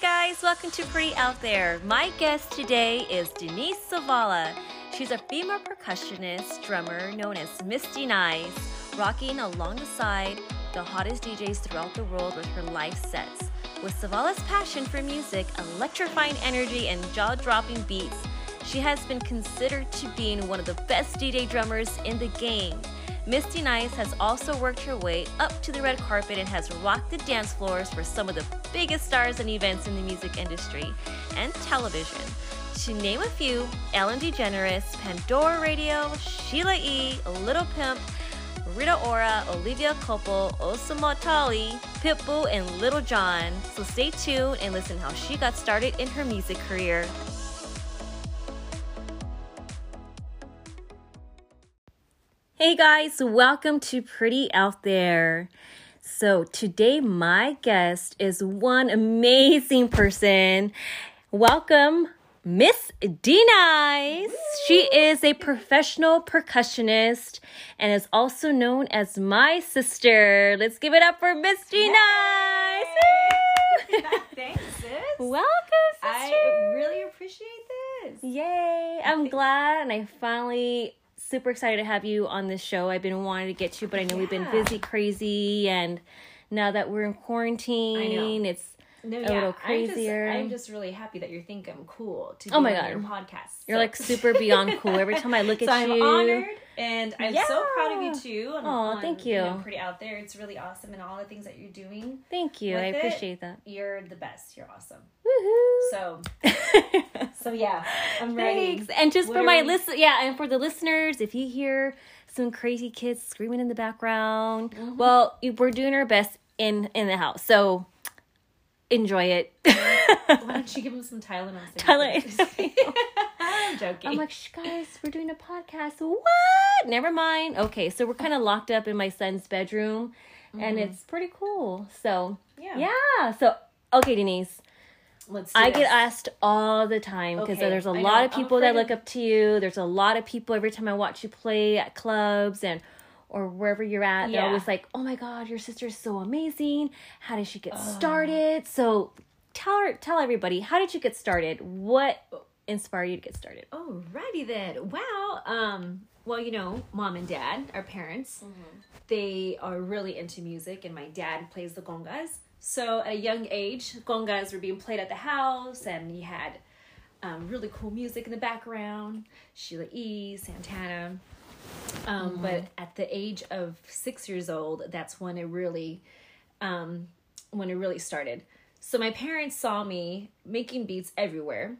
guys, welcome to Pretty Out There. My guest today is Denise Savala. She's a female percussionist, drummer known as Miss D Nice, rocking alongside the hottest DJs throughout the world with her live sets. With Savala's passion for music, electrifying energy, and jaw dropping beats, she has been considered to being one of the best DJ drummers in the game. Miss D Nice has also worked her way up to the red carpet and has rocked the dance floors for some of the biggest stars and events in the music industry and television. To name a few, Ellen DeGeneres, Pandora Radio, Sheila E., Little Pimp, Rita Ora, Olivia Culpo, Osama Tali, Pitbull, and Lil Jon. So stay tuned and listen how she got started in her music career. Hey guys, welcome to Pretty Out There. So, today my guest is one amazing person. Welcome, Miss D Nice. She is a professional percussionist and is also known as my sister. Let's give it up for Miss D Nice. Thanks, sis. Welcome, sister. I really appreciate this. Yay! I'm glad, and I finally super excited to have you on this show. I've been wanting to get you, but I know we've been busy, crazy, and now that we're in quarantine, it's No, A yeah, little crazier. I'm just, I'm just really happy that you think I'm cool to be Oh my on God. your podcast. you're like super beyond cool. Every time I look at so I'm you, honored and I'm so proud of you too. On, thank know, you. pretty out there. It's really awesome and all the things that you're doing. thank you. I with it. appreciate that. You're the best. You're awesome. Woohoo! So, so yeah, I'm ready. Thanks. And just for my listen, yeah, and for the listeners, if you hear some crazy kids screaming in the background, Mm-hmm. well, we're doing our best in in the house, so enjoy it. Why don't you give him some Tylenol? Tylenol. I'm joking. I'm like, Shh, guys, we're doing a podcast. What? Never mind. Okay, so we're kind of locked up in my son's bedroom, and it's pretty cool. So Mm-hmm. yeah. yeah. So okay, Denise. Let's. I this. get asked all the time because Okay, there's a I lot know. of people that look up to you. There's a lot of people every time I watch you play at clubs and or wherever you're at. They're always like, "Oh my God, your sister is so amazing! How did she get started?" So tell her, tell everybody, how did you get started? What inspired you to get started? Alrighty then. Well, um, well, you know, mom and dad, our parents, they are really into music, and my dad plays the congas. So at a young age, congas were being played at the house, and he had um, really cool music in the background. Sheila E., Santana. Um, But at the age of six years old, that's when it really, um, when it really started. So my parents saw me making beats everywhere,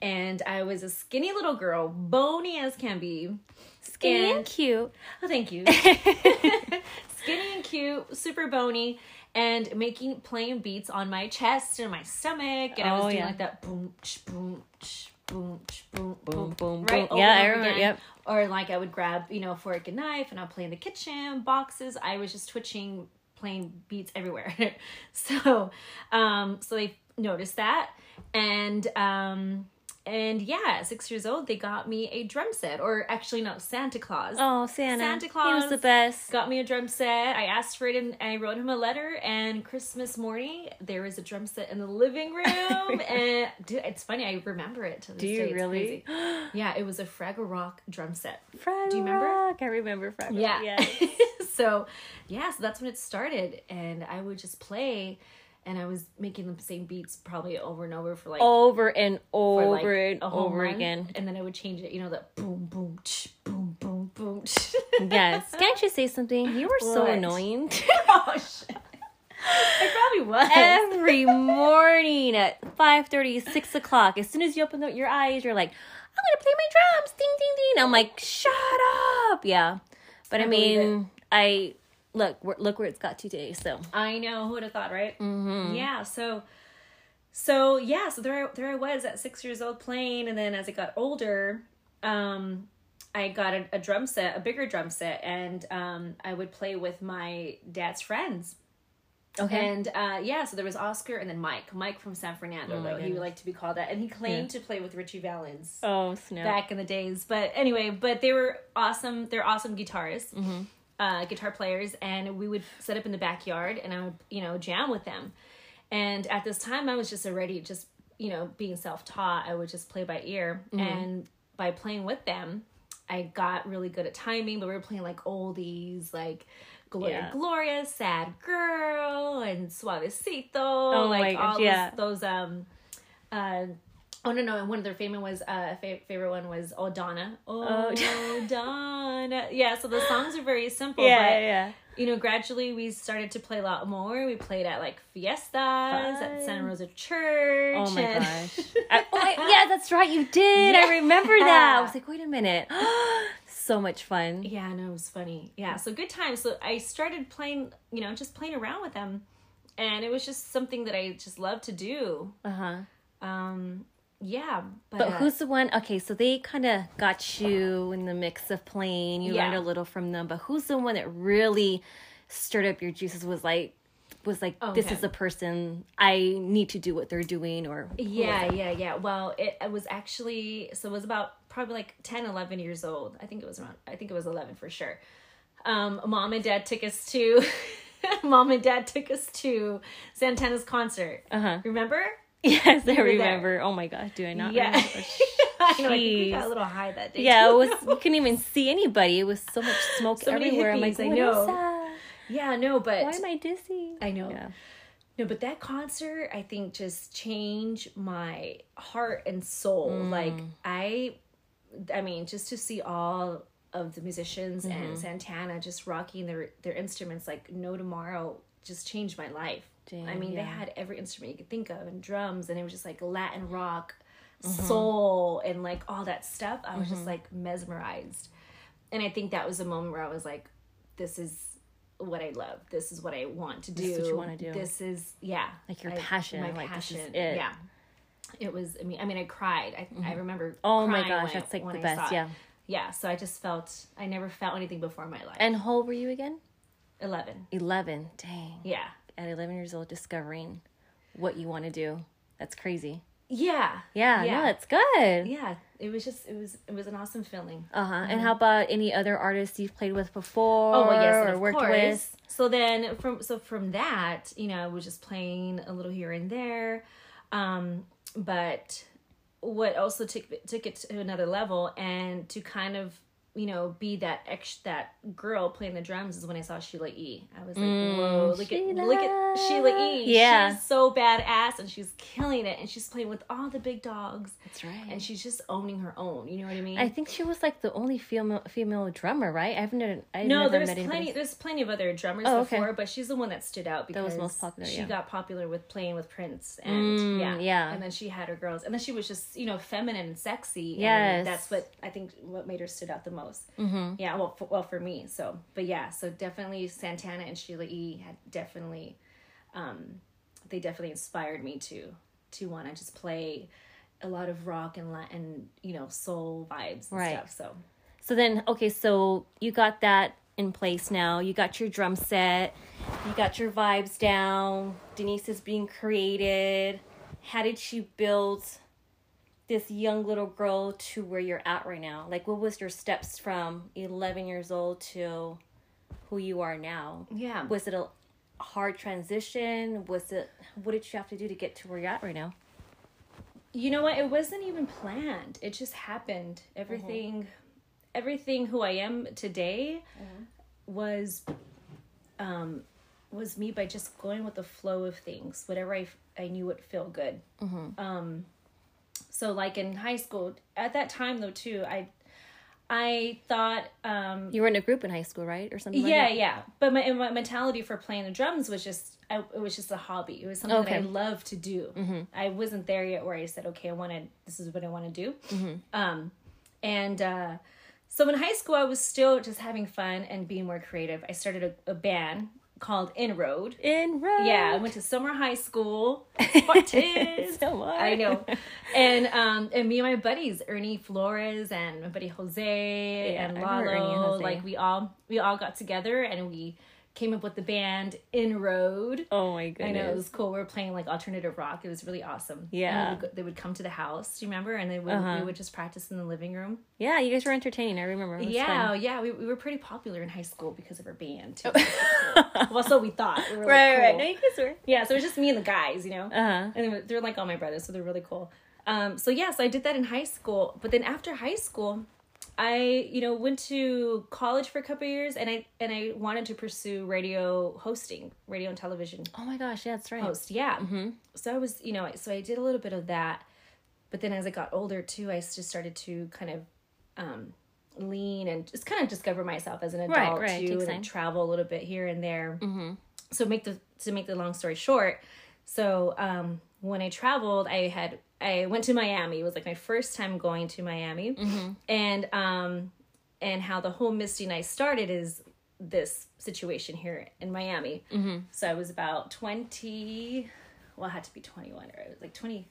and I was a skinny little girl, bony as can be. Skinny and And- cute. Oh, thank you. skinny and cute, super bony, and making playing beats on my chest and my stomach, and I was Oh, doing yeah. like that boom, sh, boom, sh, boom, boom, Boom, boom, right? boom. Yeah, I remember. again. Yep. Or like I would grab, you know, a fork and knife, and I'll play in the kitchen, boxes. I was just twitching, playing beats everywhere. so, um, so they noticed that, and um, and yeah, at six years old, they got me a drum set, or actually, no, Santa Claus. Oh, Santa. Santa He was the best. Got me a drum set. I asked for it and I wrote him a letter. And Christmas morning, there was a drum set in the living room. and dude, it's funny, I remember it to this Do you day. Really? Yeah, it was a Fraggle Rock drum set. Fraggle Do you remember? Rock. I remember Fraggle. Yeah. Yes. so, yeah, so that's when it started. And I would just play. And I was making the same beats probably over and over for like over and over like and over month. again. And then I would change it, you know, that boom, boom, ch, boom, boom, boom. ch. Yes. Can't you say something? You were so annoying. oh, shit. I probably was. Every morning at 5 6 o'clock, as soon as you open the, your eyes, you're like, I'm going to play my drums. Ding, ding, ding. I'm like, shut up. Yeah. But I, I mean, I look, we're- look where it's got to today. So, I know who would have thought, right? mm-hmm. Yeah. So, so yeah. So there, I, there I was at six years old playing, and then as I got older, um, I got a, a drum set, a bigger drum set, and um, I would play with my dad's friends. okay. And uh, yeah, so there was Oscar and then Mike. Mike from San Fernando, Oh my though he would like to be called that, and he claimed to play with Ritchie Valens. oh, snap. back in the days. But anyway, but they were awesome. They're awesome guitarists, Mm-hmm. Uh, guitar players, and we would set up in the backyard, and I would you know jam with them. And at this time, I was just already just you know being self taught. I would just play by ear, and by playing with them, I got really good at timing. But we were playing like oldies, like. Gloria Yeah. Gloria, Sad Girl, and Suavecito. Oh like gosh, all yeah. those, those um uh oh no no and one of their favorite was uh fa- favorite one was oh Donna oh, Donna yeah so the songs are very simple Yeah, but yeah, yeah. you know gradually we started to play a lot more we played at like fiestas at Santa Rosa Church Oh my and- gosh. I, oh, I- yeah, that's right. You did. I remember that. I was like, wait a minute. so much fun. yeah no it was funny yeah so good times so I started playing you know just playing around with them and it was just something that I just love to do Uh huh. um yeah but, But uh, who's the one? Okay, so they kind of got you in the mix of playing. You Yeah. learned a little from them. But who's the one that really stirred up your juices? Was like, was like, this is the person I need to do what they're doing, or Yeah, yeah, yeah. Well, it, it was actually so it was about probably like 10, 11 years old. I think it was around. I think it was eleven for sure. Um, mom and dad took us to. mom and dad took us to Santana's concert. Uh-huh. Remember? Yes, I were there. remember. Oh my god, do I not Yeah. remember? I know. I think we got a little high that day. yeah, it was. You couldn't even see anybody. It was so much smoke So everywhere. I'm like, hippies, I what is know. that? yeah. No, but Why am I dizzy? I know. Yeah. No, but that concert I think just changed my heart and soul. Mm. Like I I mean, just to see all of the musicians Mm-hmm. and Santana just rocking their their instruments like no tomorrow just changed my life. I Damn, mean, they had every instrument you could think of and drums and it was just like Latin rock, Mm-hmm. soul and like all that stuff. I was just like mesmerized. And I think that was a moment where I was like this is what I love. This is what I want to do. is what you wanna do. This is yeah, Like your I- passion, My like, this passion. it. Yeah. It was. I mean. I mean. I cried. I. I remember. Oh my gosh, that's like the I best. it. Yeah. Yeah. So I just felt. I never felt anything before in my life. And how old were you again? Eleven. 11. Dang. Yeah. At 11 years old, discovering what you want to do. That's crazy. Yeah. Yeah, Yeah. no, that's good. Yeah. It was just. It was. It was an awesome feeling. Uh huh. And how about any other artists you've played with before? Oh well, yes, or of worked course. with? So then, from so from that, you know, I was just playing a little here and there, um, but what also took took it to another level and to kind of you know be that ex that girl playing the drums is when I saw Sheila E. I was like, whoa, look at look at Sheila E. Mm, Yeah. she's so badass and she's killing it and she's playing with all the big dogs That's right. and she's just owning her own. You know what I mean? I think she was like the only female female drummer, right? I've never, I've No, never there's met anybody. plenty. There's plenty of other drummers Oh, okay. before, but she's the one that stood out because was most popular, She yeah. got popular with playing with Prince, and Mm, yeah, yeah. And then she had her girls, and then she was just you know feminine and sexy. Yes. and that's what I think what made her stood out the most. Mm-hmm. Yeah, well, for, well for me. So, but yeah, so definitely Santana and Sheila E. had definitely, um, they definitely inspired me to to want to just play a lot of rock and Latin, you know, soul vibes and Right. stuff. So. So then, okay, so you got that in place now. You got your drum set. You got your vibes down. Denise is being created. How did she build this young little girl to where you're at right now? Like, what was your steps from 11 years old to who you are now? Yeah. Was it a hard transition? Was it, what did you have to do to get to where you're at right now? You know what? It wasn't even planned. It just happened. Everything, everything who I am today was, um, was me by just going with the flow of things. Whatever I, I knew would feel good. Um, so like in high school, at that time though too, I, I thought, um, You were in a group in high school, right? Or something yeah, like that? yeah. But my, my mentality for playing the drums was just, I, it was just a hobby. It was something Okay. that I love to do. I wasn't there yet where I said, okay, I want to, this is what I want to do. Um, and uh, so in high school, I was still just having fun and being more creative. I started a, a band called Inroad. Inroad. Yeah, I went to Sylmar high school. Spartans. So what? I know. And um and me and my buddies, Ernie Flores and my buddy Jose Yeah, and Lalo, Jose. like we all we all got together and we came up with the band Inroad. Oh my goodness. I know it was cool. We were playing like alternative rock. It was really awesome. Yeah. Would go- they would come to the house. Do you remember? And they would Uh-huh. we would just practice in the living room. Yeah, you guys were entertaining. I remember. It was yeah, fun. yeah. We, we were pretty popular in high school because of our band Oh. well, so we thought. We were, like, right, right. No, you guys were. Yeah, so it was just me and the guys, you know. Uh huh. and they're, they're like all my brothers, so they're really cool. Um, so yeah, so I did that in high school, but then after high school, I you know went to college for a couple of years, and I and I wanted to pursue radio hosting, radio and television Oh my gosh, yeah, that's right. host. Yeah, so I was you know so I did a little bit of that, but then as I got older too, I just started to kind of um, lean and just kind of discover myself as an adult Right, right, too, and travel a little bit here and there. Mm-hmm. So make the to make the long story short, so um, when I traveled, I had I went to Miami. It was like my first time going to Miami, Mm-hmm. and um, and how the whole Misty Night started is this situation here in Miami. Mm-hmm. So I was about twenty. Well, I had to be twenty one, or I was like 20,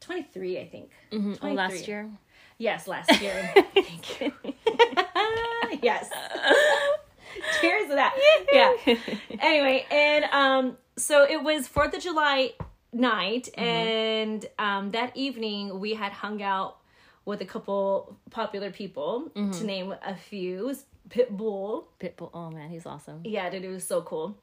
23, I think. Oh, 23. last year. Yes, last year. Thank you. yes. Cheers to that. Yeah. Anyway, and um, so it was Fourth of July night, and um, that evening we had hung out with a couple popular people. To name a few, Pitbull. Pitbull. Oh man, he's awesome. Yeah, dude, it was so cool.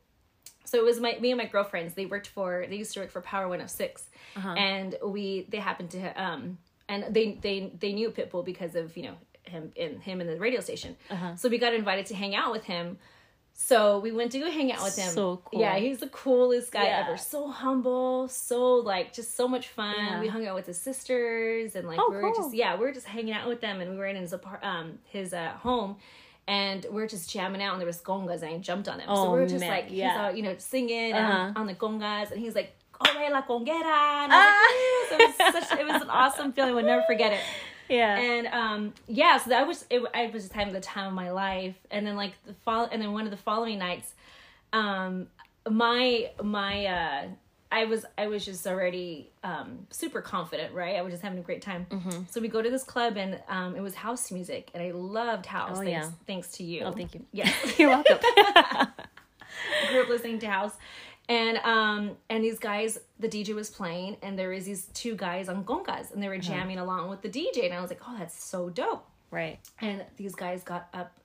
So it was my me and my girlfriends. They worked for they used to work for Power 106, and we they happened to um and they they they knew Pitbull because of you know him in him in the radio station. So we got invited to hang out with him. So we went to go hang out with him. So cool. Yeah, he's the coolest guy Yeah. ever. So humble, so like just so much fun. Yeah. We hung out with his sisters and like Oh, we were cool. just yeah, we were just hanging out with them and we were in his apart um his uh home and we are just jamming out and there was congas and I jumped on them. so Oh, we are just man, like he's yeah. out, you know, singing Uh-huh. on the congas and he's like, Ore la conguera and I was like, so it was such it was an awesome feeling, I would never forget it. Yeah. And um yeah, so that was it I was just having the time of my life. And then like the fall and then one of the following nights, um my my uh I was I was just already um super confident, right? I was just having a great time. Mm-hmm. So we go to this club and um it was house music and I loved house. Oh, thanks, yeah. thanks to you. oh, thank you. Yeah. You're welcome. grew up listening to house and um and these guys the dj was playing and there is these two guys on congas and they were jamming along with the dj and i was like oh that's so dope right. and these guys got up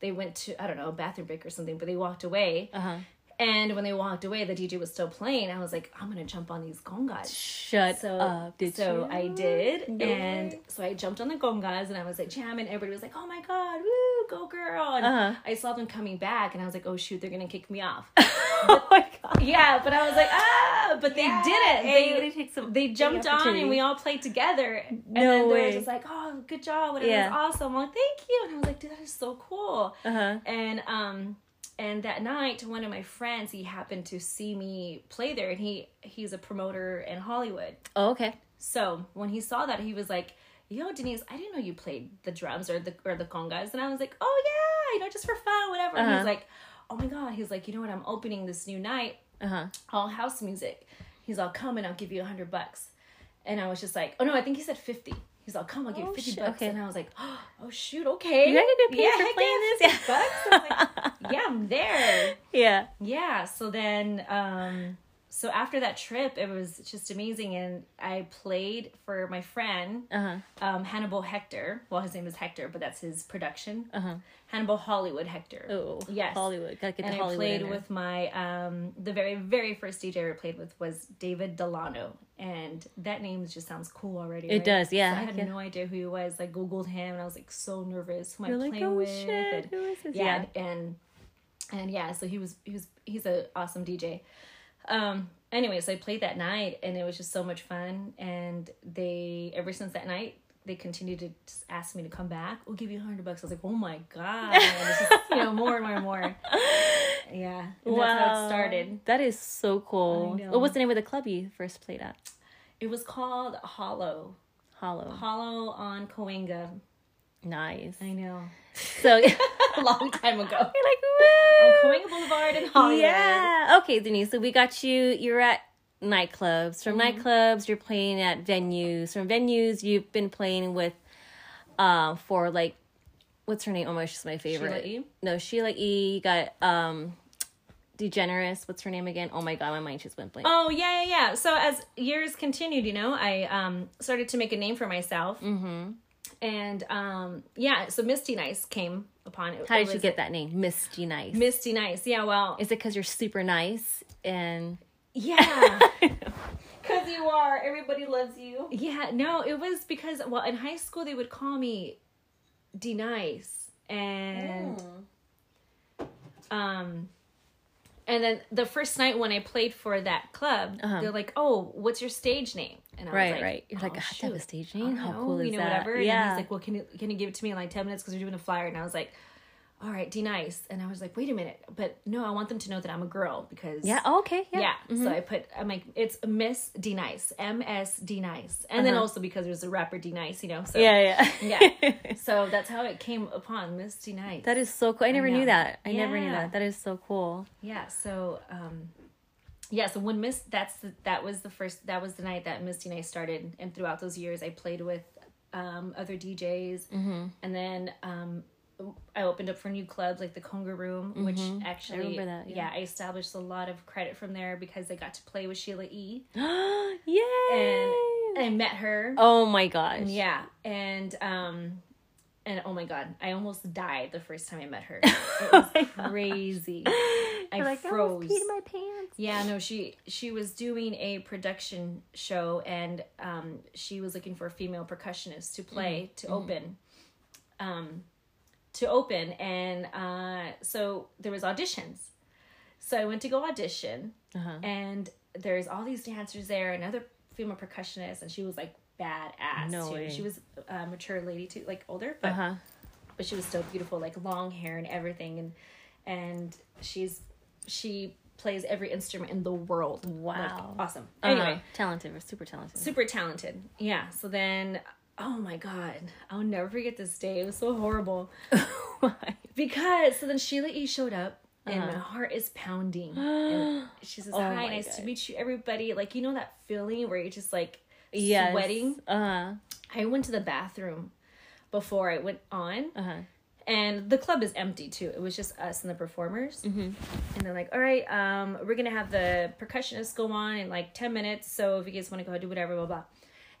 they went to i don't know a bathroom break or something but they walked away Uh huh. and when they walked away the dj was still playing i was like i'm gonna jump on these congas. Shut so up. Did so you? I did, No and so I jumped on the congas, and I was like jamming. Everybody was like, "Oh my god, woo, go girl!" And Uh-huh. I saw them coming back, and I was like, "Oh shoot, they're gonna kick me off." oh my god. yeah, but I was like, "Ah!" But they Yeah, did it. hey, They they take some they jumped on, and we all played together. And No then they were way. just like, "Oh, good job! Whatever, Yeah. was awesome." I'm like, "Thank you," and I was like, "Dude, that is so cool." Uh huh. and um and that night one of my friends he happened to see me play there and he he's a promoter in hollywood Oh, okay. so when he saw that he was like yo denise i didn't know you played the drums or the or the congas and i was like oh yeah you know just for fun whatever and Uh-huh. he's like oh my god. He's like you know what? I'm opening this new night. Uh huh. all house music. He's all come and i'll give you a hundred bucks. And i was just like oh no i think he said 50 he's all come i'll give you Oh, 50 shit, bucks. Okay. and i was like oh shoot okay. You gotta get paid for playing yeah, this? 50 bucks? I was like, yeah i'm there. Yeah. yeah so then um so after that trip it was just amazing and i played for my friend Uh huh. um hannibal hector well his name is hector but that's his production Uh huh. hannibal hollywood hector Oh. Yes. Hollywood. Gotta get and the I Hollywood. played in there. with my um the very very first DJ I ever played with was David Delano, and that name just sounds cool already. It right? does, yeah, So I had yeah. no idea who he was. I googled him, and I was like so nervous. Who am You're I like, playing oh with? shit, And- who is this? yeah, and and yeah, so he was he was he's a awesome DJ. Um. anyways, I played that night, and it was just so much fun. And they ever since that night. They continued to just ask me to come back. We'll give you a hundred bucks. I was like, "Oh my god!" Just, you know, more and more and more. Yeah, and that's how it started. That is so cool. What was the name of the club you first played at? It was called Hollow. Hollow. Hollow on Cahuenga. Nice. I know. So A long time ago. You're like, on woo! Cahuenga Boulevard in Hollywood. Yeah. Okay, Denise. So we got you. You're at nightclubs. From Mm-hmm. nightclubs, you're playing at venues. From venues, you've been playing with, um, for like, what's her name? Oh my, she's my favorite. Sheila E? No, Sheila E. You got um, Degeneres. What's her name again? Oh my god, my mind just went blank. Oh yeah, yeah, yeah. So as years continued, you know, I um started to make a name for myself. Mm-hmm. And um, yeah, so Miss D Nice came upon it. How it did you get that name, Miss D Nice? Miss D Nice? Yeah, well, Is it because you're super nice and? yeah. Because you are. Everybody loves you. Yeah, no, it was because well, in high school they would call me D Nice, and um, and then the first night when I played for that club, Uh-huh. they're like, "Oh, what's your stage name?" And I Right, was like, right. You're like, "Oh, I have to have a stage name. How know," cool is you know, that? whatever. And yeah. he's like, "Well, can you can you give it to me in like ten minutes because we're doing a flyer?" And I was like. All right, D nice, and I was like, wait a minute, but no, I want them to know that I'm a girl because yeah. Oh, okay. Yeah. yeah. So I put I'm like it's Miss D Nice, M S D Nice, and then Uh-huh. also because there's a rapper D Nice, you know. So Yeah. Yeah. yeah. so that's how it came upon Miss D Nice. that is so cool. I never know. knew that. I never knew that. That is so cool. yeah. So um, yeah. So when Miss that's the, that was the first that was the night that Miss D Nice started, and throughout those years I played with um other DJs, Mm-hmm. and then um. I opened up for new clubs like the Conga Room, which actually, Mm-hmm. remember that, yeah. yeah, I established a lot of credit from there because I got to play with Sheila E. Yay! and I met her. oh my gosh. Yeah, and um, and oh my god, I almost died the first time I met her. It was crazy. I like, froze. in my pants. yeah, no, she she was doing a production show, and um, she was looking for a female percussionist to play to open, um, to open, and uh, so there was auditions. So I went to go audition, Uh-huh. and there's all these dancers there, another female percussionist, and she was like badass No too. way. She was a mature lady too, like older, but Uh huh. but she was still beautiful, like long hair and everything, and and she's she plays every instrument in the world. Like, Wow. awesome. Anyway, Anyway, talented. We're super talented. super talented. Yeah. So then, oh my god, I'll never forget this day. It was so horrible Why? because so then Sheila E showed up. And my heart is pounding. And she says, Uh-huh. Oh Hi, nice to meet you, everybody. Like, you know that feeling where you're just like yes. sweating? Uh huh. I went to the bathroom before I went on, Uh huh. and the club is empty too. It was just us and the performers. Mm-hmm. And they're like, "All right, um, we're gonna have the percussionist go on in like ten minutes. So if you guys want to go do whatever, blah blah."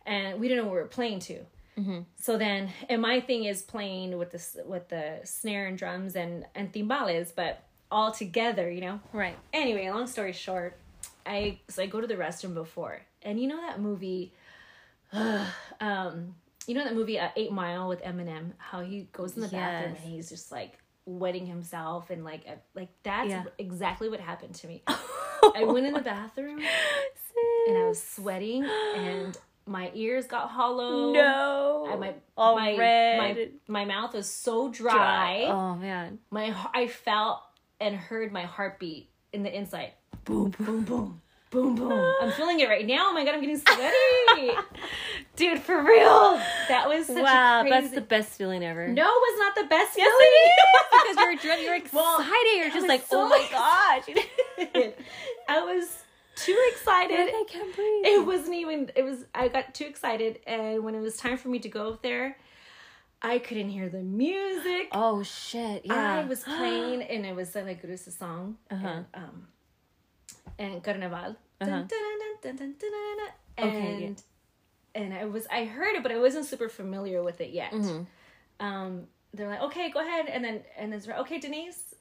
And we didn't know what we were playing to. Mm-hmm. So then, and my thing is playing with the with the snare and drums and and timbales, but all together, you know. Right. Anyway, long story short, I so I go to the restroom before, and you know that movie, um, you know that movie uh, Eight Mile with Eminem, how he goes in the bathroom and he's just like wetting himself and like uh, like that's Yeah. exactly what happened to me. I went in the bathroom and I was sweating and my ears got hollow. No. I, my All my, red. my my mouth was so dry. Oh man. My I felt and heard my heartbeat in the inside. Boom, boom, boom, boom, boom. I'm feeling it right now. Oh my god, I'm getting sweaty, dude. For real, that was such wow, crazy. that's the best feeling ever. no, it was not the best. Yes, feeling. it is because you're drunk. You're excited. Well, you're just like, so oh my gosh. I was too excited. I can't breathe. it wasn't even it was i got too excited and when it was time for me to go up there i couldn't hear the music oh shit. Yeah. i was playing and it was like it was a song Uh-huh. and um and carnaval Uh-huh. Okay, and and i was i heard it but i wasn't super familiar with it yet Mm-hmm. um they're like okay go ahead and then and then it's okay denise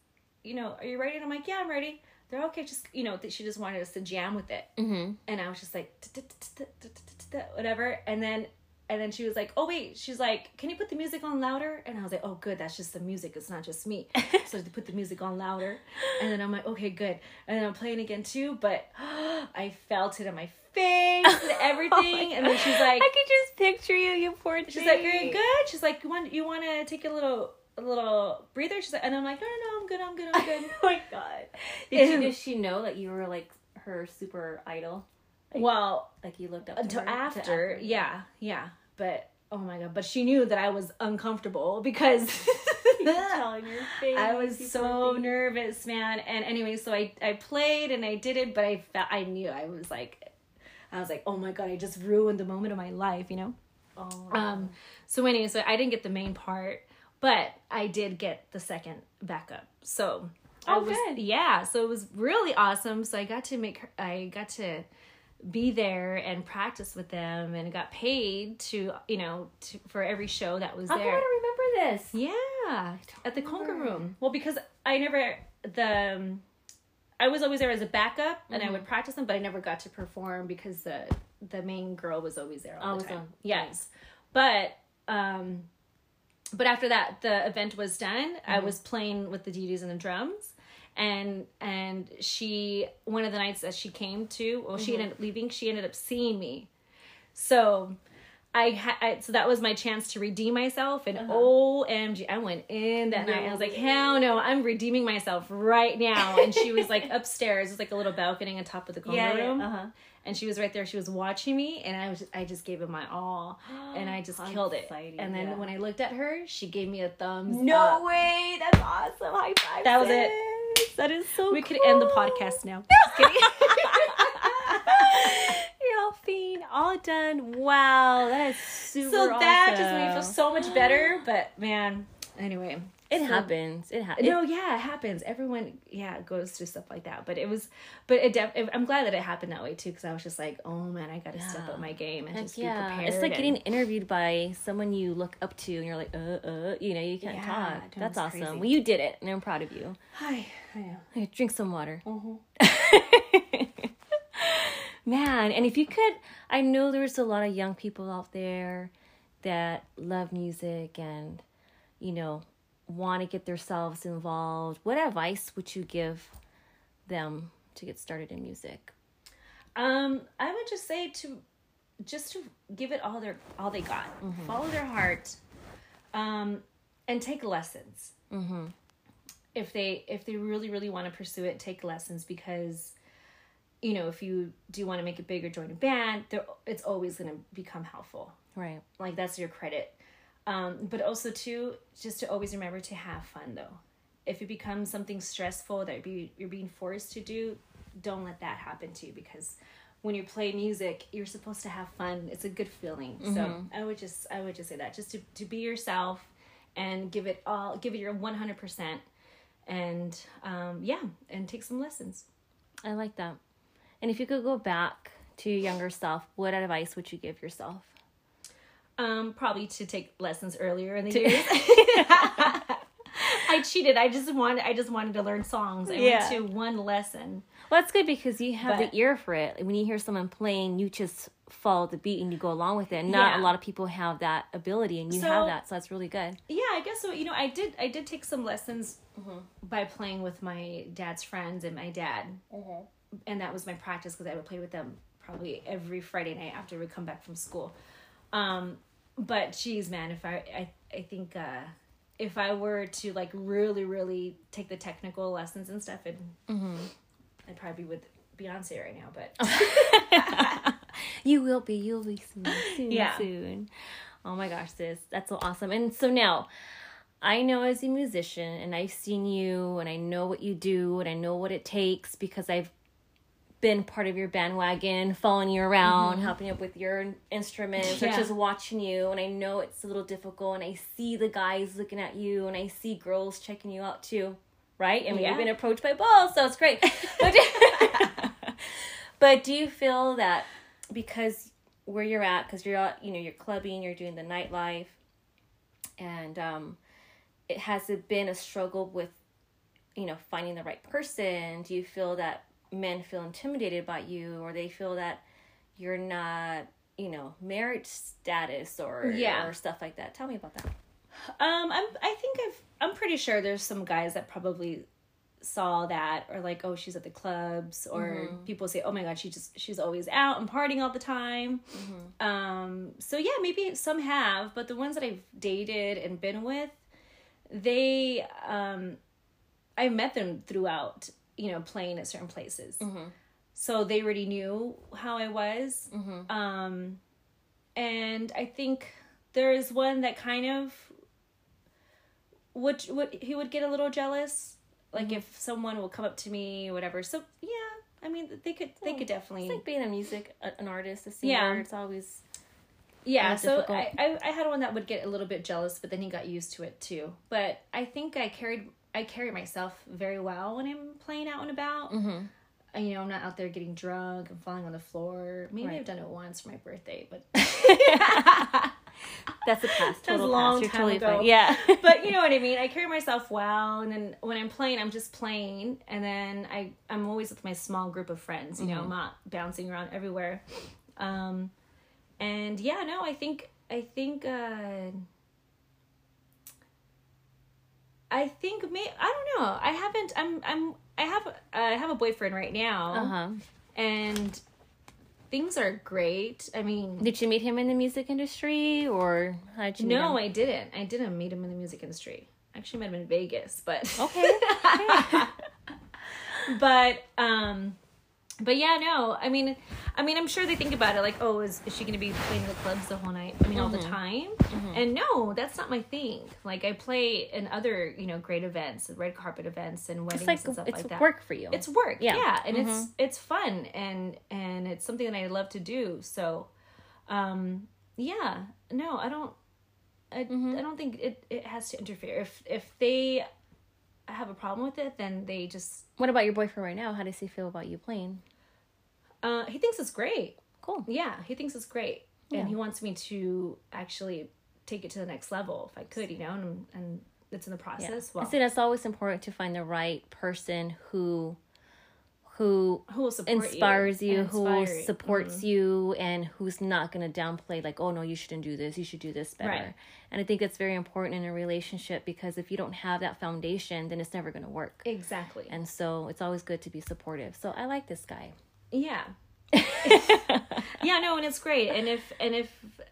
you know are you ready and i'm like yeah i'm ready they're okay just you know that she just wanted us to jam with it Mm-hmm. and I was just like whatever and then and then she was like oh wait she's like can you put the music on louder and I was like oh good that's just the music it's not just me so to put the music on louder and then I'm like okay good and then I'm playing again too but I felt it on my face and everything and then she's like I could just picture you, you poor thing. she's like very good she's like you want you want to take a little a little breather she's like and I'm like no no no I'm good I'm good I'm good oh my god. Did she, did she know that you were like her super idol? Like, well like you looked up to until? To after, yeah yeah but oh my god but she knew that i was uncomfortable because Telling your face. i was so nervous man and anyway so i i played and i did it but i felt i knew i was like i was like oh my god i just ruined the moment of my life you know Oh. um so anyway so i didn't get the main part but i did get the second backup. So I Oh, was, good. yeah so it was really awesome. So i got to make her i got to be there and practice with them and got paid to you know to, for every show that was How there. I remember this? yeah at the conga room. Well because i never the um, i was always there as a backup and Mm-hmm. i would practice them but i never got to perform because the the main girl was always there all Always the time yes. But um but after that the event was done. I Mm-hmm. was playing with the djs and the drums. And and she one of the nights that she came to well she Mm-hmm. ended up leaving she ended up seeing me. So I had so that was my chance to redeem myself. And OMG I went in that night. I was like hell no I'm redeeming myself right now. And she was like upstairs. It's like a little balcony on top of the conga Yeah, yeah, room. uh-huh. And she was right there she was watching me and I was I just gave it my all and I just killed it exciting, and then yeah. when I looked at her she gave me a thumbs No up. way! That's awesome. High five. That was it. That is so we could end the podcast now You're all fiend, all done. Wow, that is super so that just made me feel so much better but man anyway It so- happens. It happens. no yeah it happens everyone yeah goes through stuff like that but it was but it def- i'm glad that it happened that way too because i was just like oh man i gotta step up my game and Heck just be prepared it's like and- getting interviewed by someone you look up to, and you're like, uh, uh, you know, you can't Yeah, talk. That's awesome. crazy. Well, you did it, and I'm proud of you. hi i know Hey, drink some water. Mm-hmm. Man, and if you could, I know there's a lot of young people out there that love music and, you know, want to get themselves involved. What advice would you give them to get started in music? Um, I would just say to just to give it all their all they got. Follow their heart, um, and take lessons. Mm-hmm. If they if they really really want to pursue it, take lessons because, you know, if you do want to make it big or join a band, there it's always going to become helpful. Right. Like that's your credit. Um, but also too, just to always remember to have fun though. If it becomes something stressful that be, you're being forced to do, don't let that happen to you because when you play music, you're supposed to have fun. It's a good feeling. So I would just I would just say that just to, to be yourself and give it all give it your one hundred percent and um, yeah and take some lessons. I like that. And if you could go back to your younger self, what advice would you give yourself? Um, probably to take lessons earlier in the years. I cheated. I just wanted. I just wanted to learn songs. I Yeah. went to one lesson. Well, that's good because you have But- the ear for it. When you hear someone playing, you just follow the beat and you go along with it. And not Yeah. a lot of people have that ability, and you So- have that, so that's really good. Yeah, I guess so. You know, I did. I did take some lessons Mm-hmm. by playing with my dad's friends and my dad, and that was my practice because I would play with them probably every Friday night after we come back from school. Um, but geez, man, if I, I, I think uh, if I were to like really, really take the technical lessons and stuff, and Mm-hmm. I'd probably be with Beyonce right now. But You will be. You'll be soon. Soon. Yeah. Soon. Oh my gosh, sis, that's so awesome. And so now, I know as a musician, and I've seen you, and I know what you do, and I know what it takes because I've been part of your bandwagon, following you around, helping you with your instruments, or Mm-hmm. Just watching you. And I know it's a little difficult, and I see the guys looking at you, and I see girls checking you out too, right? I mean, Yeah. you've been approached by balls, so it's great. But, do you feel that because where you're at, because you're out, you know, you're clubbing, you're doing the nightlife, and um, it has it been a struggle with, you know, finding the right person? Do you feel that men feel intimidated by you, or they feel that you're not, you know, marriage status or Yeah. or stuff like that? Tell me about that. Um, I'm. I think I've. I'm pretty sure there's some guys that probably saw that or like, oh, she's at the clubs, or people say, oh my god, she just she's always out and partying all the time. Um, so yeah, maybe some have, but the ones that I've dated and been with, they, um, I met them throughout, you know, playing at certain places. Mm-hmm. So they already knew how I was. Mm-hmm. Um, and I think there is one that kind of would would he would get a little jealous, like mm-hmm. if someone will come up to me or whatever. So yeah, I mean they could they oh, could definitely It's like being a music an artist, a singer. Yeah. It's always yeah. So. I, I I had one that would get a little bit jealous, but then he got used to it too. But I think I carried I carry myself very well when I'm playing out and about. uh, you know, I'm not out there getting drunk and falling on the floor. Maybe Right. I've done it once for my birthday, but That's a pass. That's a long. You're time totally ago. fine. Yeah. but you know what I mean. I carry myself well, and then when I'm playing, I'm just playing, and then I I'm always with my small group of friends. You know, I'm not bouncing around everywhere. Um, and yeah, no, I think I think uh, I think may I don't know. I haven't. I'm I'm I have I have a boyfriend right now, Uh huh. and things are great. I mean, Did you meet him in the music industry, or how did you meet no? I didn't. I didn't meet him in the music industry. I actually met him in Vegas, but Okay. but um but yeah no i mean i mean i'm sure they think about it like oh is, is she gonna be playing the clubs the whole night i mean all Mm-hmm. the time and no that's not my thing. Like i play in other you know great events red carpet events and weddings like and stuff like that. It's work for you. it's work Yeah. yeah, and it's it's fun and and it's something that i love to do. So um yeah no i don't i, I don't think it it has to interfere. If if they have a problem with it then they just What about your boyfriend right now? How does he feel about you playing? uh he thinks it's great Cool. yeah he thinks it's great Yeah. and he wants me to actually take it to the next level if i could you know and, and it's in the process I well say that's always important to find the right person who who who will support inspires you, and who you. supports you, and who's not going to downplay like, oh no, you shouldn't do this. You should do this better. Right. And I think that's very important in a relationship because if you don't have that foundation, then it's never going to work. exactly And so it's always good to be supportive. So I like this guy. yeah yeah no and it's great and if and if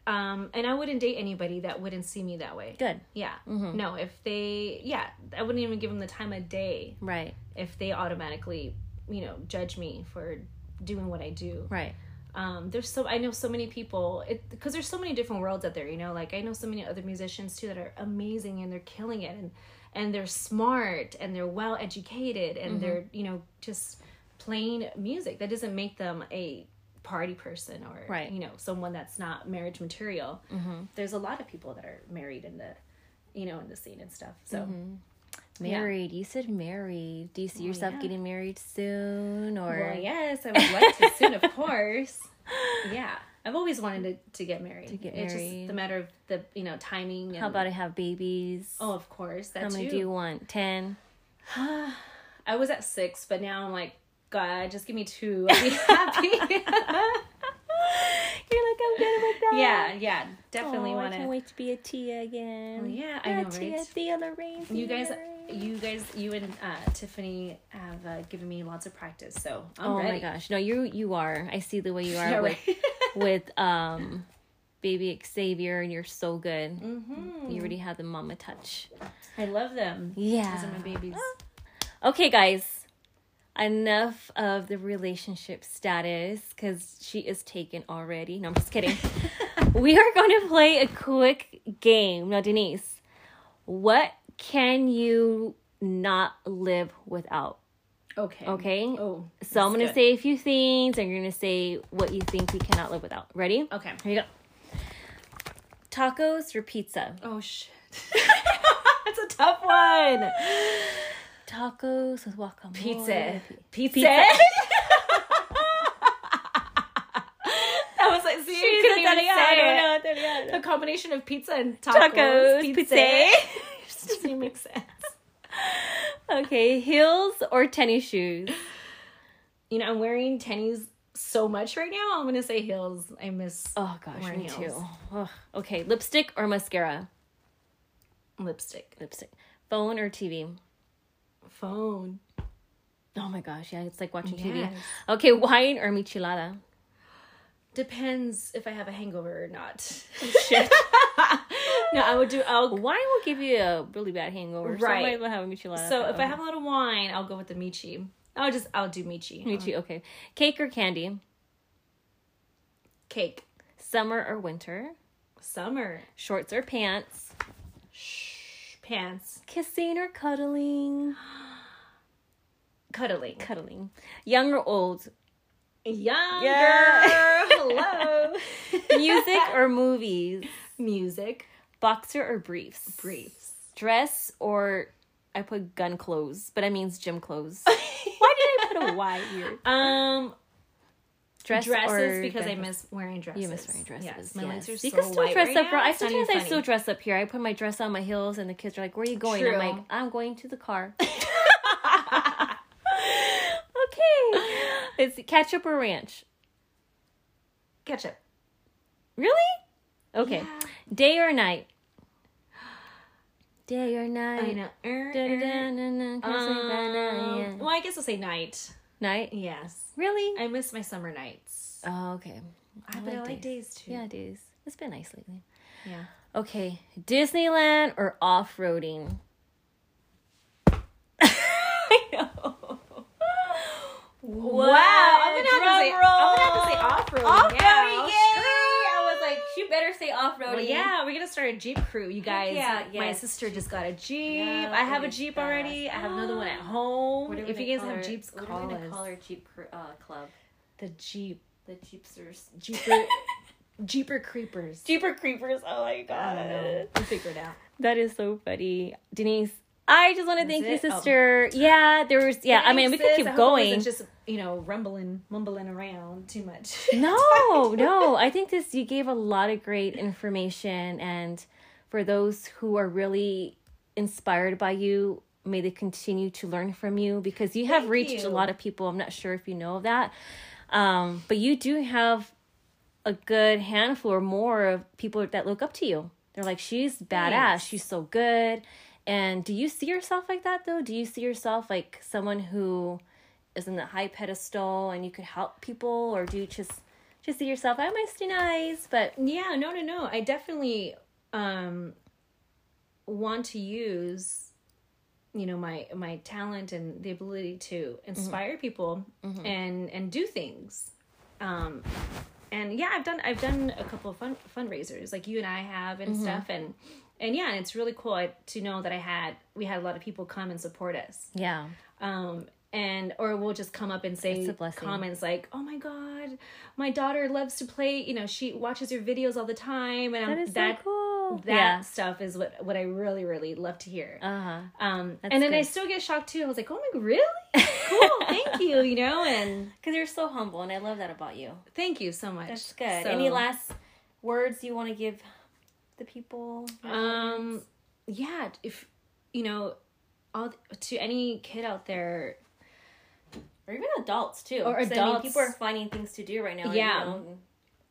um and i wouldn't date anybody that wouldn't see me that way Good. yeah Mm-hmm. no if they yeah i wouldn't even give them the time of day Right. if they automatically you know judge me for doing what i do. Right. um there's so i know so many people It because there's so many different worlds out there you know like i know so many other musicians too that are amazing and they're killing it and and they're smart and they're well educated and mm-hmm. they're you know just playing music. That doesn't make them a party person or Right. you know someone that's not marriage material. Mm-hmm. There's a lot of people that are married in the you know in the scene and stuff so mm-hmm. Married. You said married. Do you see yourself yeah. getting married soon or well yes i would like to soon of course yeah i've always wanted to, to get married to get it's married. just the matter of the you know timing and, how about I have babies? oh of course that how many do you want? 10? i was at six but now i'm like god just give me two i'll be happy You're like, I'm good with that. yeah yeah definitely Oh, I want can't to wait to be a Tia again. yeah, I know, Tia, right? Tia Lorraine. you guys. You guys you and uh, tiffany have uh, given me lots of practice so i'm Oh ready my gosh. No, you you are. I see the way you are Yeah, with right. with um baby Xavier and you're so good. Mhm. You already have the mama touch. i love them Yeah. those are my babies Okay, guys. Enough of the relationship status because she is taken already. No, I'm just kidding. we are going to play a quick game. Now, Denise, what can you not live without? okay Okay. oh So I'm going to good. say a few things and you're going to say what you think we cannot live without. Ready? okay Here you go. Tacos or pizza? Oh shit. That's a tough one. Tacos with guacamole. Pizza. Pizza. Pizza. that was like, see, you say it. The combination of pizza and tacos. Tacos, pizza. pizza. Doesn't make sense. Okay, heels or tennis shoes? You know, I'm wearing tennies so much right now. I'm gonna say heels. I miss Oh gosh, Wearing me heels. too. Ugh. Okay, lipstick or mascara? lipstick. Lipstick. Phone or TV? Phone. Oh my gosh, yeah, it's like watching TV. Okay, wine or michelada? Depends if I have a hangover or not. Shit. no, I would do. I'll. wine will give you a really bad hangover. So I Right. might have a michelada. So if I have a little wine, I'll go with the Michi. I'll just. I'll do Michi. Michi, um, okay. Cake or candy? Cake. Summer or winter? Summer. Shorts or pants? Shh. Pants. Kissing or cuddling? Cuddling. Cuddling. Young or old? Young Yeah. Hello. Music or movies? Music. Boxer or briefs? Briefs. Dress or I put gun clothes, but I means gym clothes. Why did I put know why weird. Um, Dress dresses because I miss wearing dresses. You miss wearing dresses. Yes, my legs yes. are you so can still white dress right up. now, bro. I sometimes I still dress up here. I put my dress on my heels, and the kids are like, "Where are you going?" I'm like, "I'm going to the car." okay, it's ketchup or ranch. Ketchup. Really? Okay. Yeah. Day or night? Day or night? I know. Er, er. Um, well, I guess I'll say night. Night? Yes. Really? I miss my summer nights. Oh, okay. I, but I like days too. Yeah, days. It's been nice lately. Yeah. Okay, Disneyland or off roading? I know. Wow, I'm gonna have to say- roll. I'm gonna have to say off-roading. Off-roading, Yeah, yay! sure. I was like, you better say off roading. Well, yeah, we're gonna start a Jeep crew, you guys. yeah, My yes. sister just got a Jeep. Yeah, I have a Jeep fast. already. I have another one at home. What If you guys call have our- Jeeps, what call are we gonna us. call our Jeep uh, club? The Jeep, The Jeepsters. Jeeper, Jeeper Creepers. Jeeper Creepers. Oh my I don't god. know. We'll figure it out. That is so funny. Denise, I just want to thank you? Oh. sister. Yeah, there was, yeah, I mean, we could keep. I going. just you know rumbling, mumbling around too much. no, no. I think this you gave a lot of great information and for those who are really inspired by you, may they continue to learn from you because you have Thank reached you. a lot of people. I'm not sure if you know of that. Um, but you do have a good handful or more of people that look up to you. They're like, she's badass. Thanks. She's so good. And do you see yourself like that though? Do you see yourself like someone who is in the high pedestal and you could help people, or do you just just see yourself? I'm Miss D Nice, but Yeah, no, no, no. I definitely um want to use you know my my talent and the ability to inspire people and and do things. Um and yeah, I've done I've done a couple of fun fundraisers like you and I have and stuff and and yeah, and it's really cool to know that I had we had a lot of people come and support us yeah, um and or we'll just come up and say It's a blessing. comments like oh my god my daughter loves to play you know she watches your videos all the time and that I'm, is that so cool. that yeah, stuff is what what I really really love to hear uh huh. um That's and then I still get shocked too I was like oh my God, really cool thank you you know and Because you're so humble, and I love that about you. thank you so much That's good. So, Any last words you want to give the people? um yeah if you know all to any kid out there or even adults too. Or 'Cause, I mean, adults. people are finding things to do right now. you Yeah. know?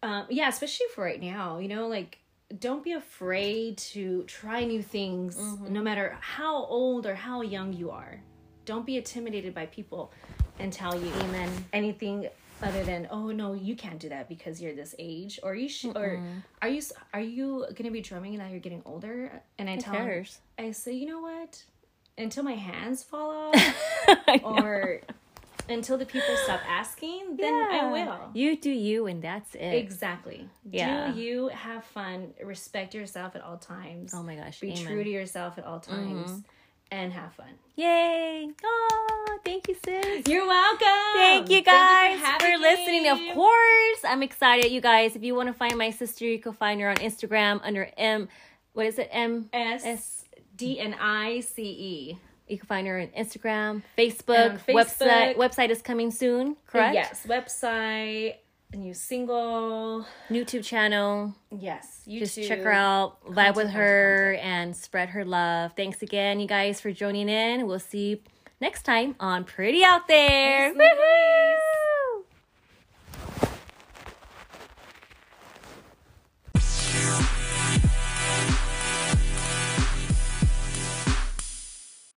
um, yeah, especially for right now, you know, like don't be afraid to try new things Mm-hmm. no matter how old or how young you are. Don't be intimidated by people and tell you Amen. anything other than oh no you can't do that because you're this age or you should or are you are you going to be drumming now you're getting older and I Who tell cares? I say you know what until my hands fall off or until the people stop asking then I will You do you, and that's it. Exactly. Yeah. Do you have fun? Respect yourself at all times. oh my gosh. Be amen. true to yourself at all mm-hmm. times and have fun. Yay! Oh, thank you, sis. You're welcome. Thank you guys for, having listening. Of course, I'm excited, you guys. If you want to find my sister, you can find her on Instagram under M. What is it? M. S D N I C E. You can find her on Instagram, Facebook, on website. Facebook. Website is coming soon. Correct. Yes. Website. A new single. YouTube channel. Yes. YouTube. Just check her out, vibe Content, with content, her, and spread her love. Thanks again, you guys, for joining in. We'll see you next time on Pretty Out There. Lily.